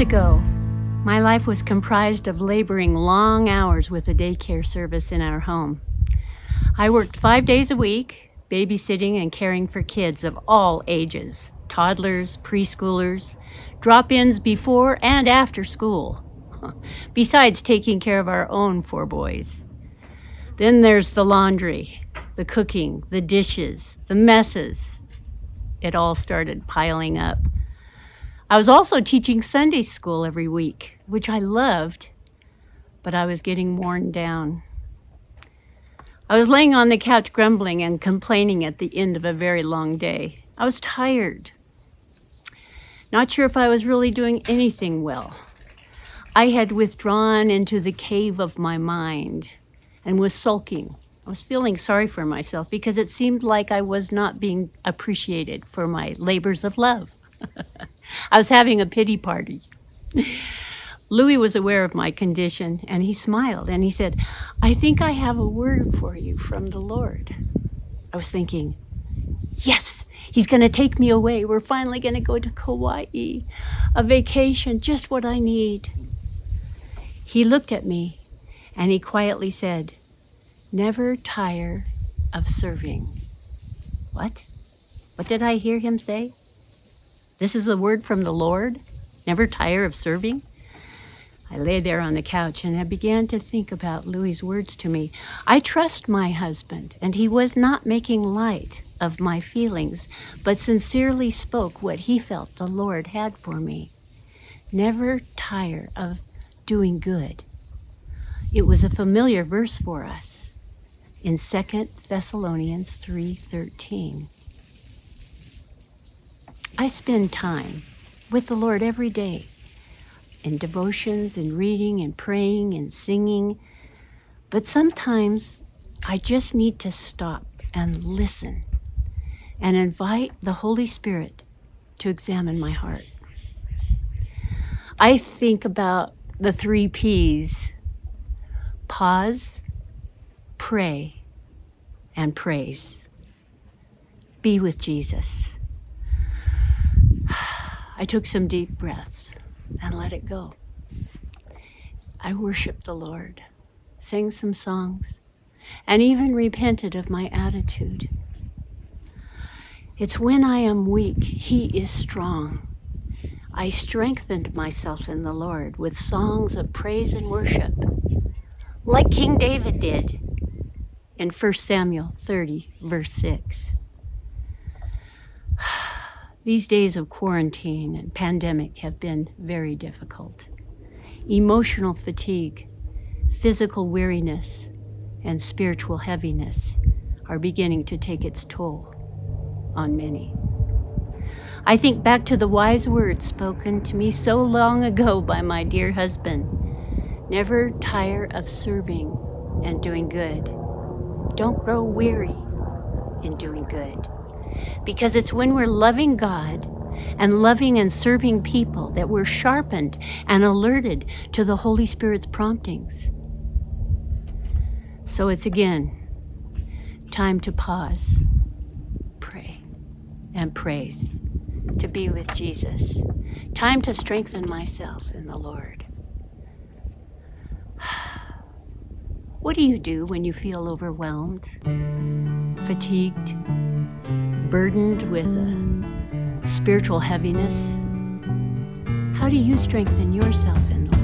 Ago, my life was comprised of laboring long hours with a daycare service in our home. I worked five days a week, babysitting and caring for kids of all ages toddlers, preschoolers, drop ins before and after school, besides taking care of our own four boys. Then there's the laundry, the cooking, the dishes, the messes. It all started piling up. I was also teaching Sunday school every week, which I loved, but I was getting worn down. I was laying on the couch grumbling and complaining at the end of a very long day. I was tired. Not sure if I was really doing anything well. I had withdrawn into the cave of my mind and was sulking. I was feeling sorry for myself because it seemed like I was not being appreciated for my labors of love. I was having a pity party. Louis was aware of my condition and he smiled and he said, I think I have a word for you from the Lord. I was thinking, yes, he's going to take me away. We're finally going to go to Kauai, a vacation, just what I need. He looked at me and he quietly said, Never tire of serving. What? What did I hear him say? This is a word from the Lord? Never tire of serving? I lay there on the couch and I began to think about Louis's words to me. I trust my husband, and he was not making light of my feelings, but sincerely spoke what he felt the Lord had for me. Never tire of doing good. It was a familiar verse for us in 2 Thessalonians 3:13. I spend time with the Lord every day in devotions and reading and praying and singing. But sometimes I just need to stop and listen and invite the Holy Spirit to examine my heart. I think about the three P's pause, pray, and praise. Be with Jesus. I took some deep breaths and let it go. I worshiped the Lord, sang some songs, and even repented of my attitude. It's when I am weak, He is strong. I strengthened myself in the Lord with songs of praise and worship, like King David did in 1 Samuel 30, verse 6. These days of quarantine and pandemic have been very difficult. Emotional fatigue, physical weariness, and spiritual heaviness are beginning to take its toll on many. I think back to the wise words spoken to me so long ago by my dear husband never tire of serving and doing good. Don't grow weary in doing good. Because it's when we're loving God and loving and serving people that we're sharpened and alerted to the Holy Spirit's promptings. So it's again time to pause, pray, and praise, to be with Jesus. Time to strengthen myself in the Lord. What do you do when you feel overwhelmed, fatigued? Burdened with a spiritual heaviness, how do you strengthen yourself in the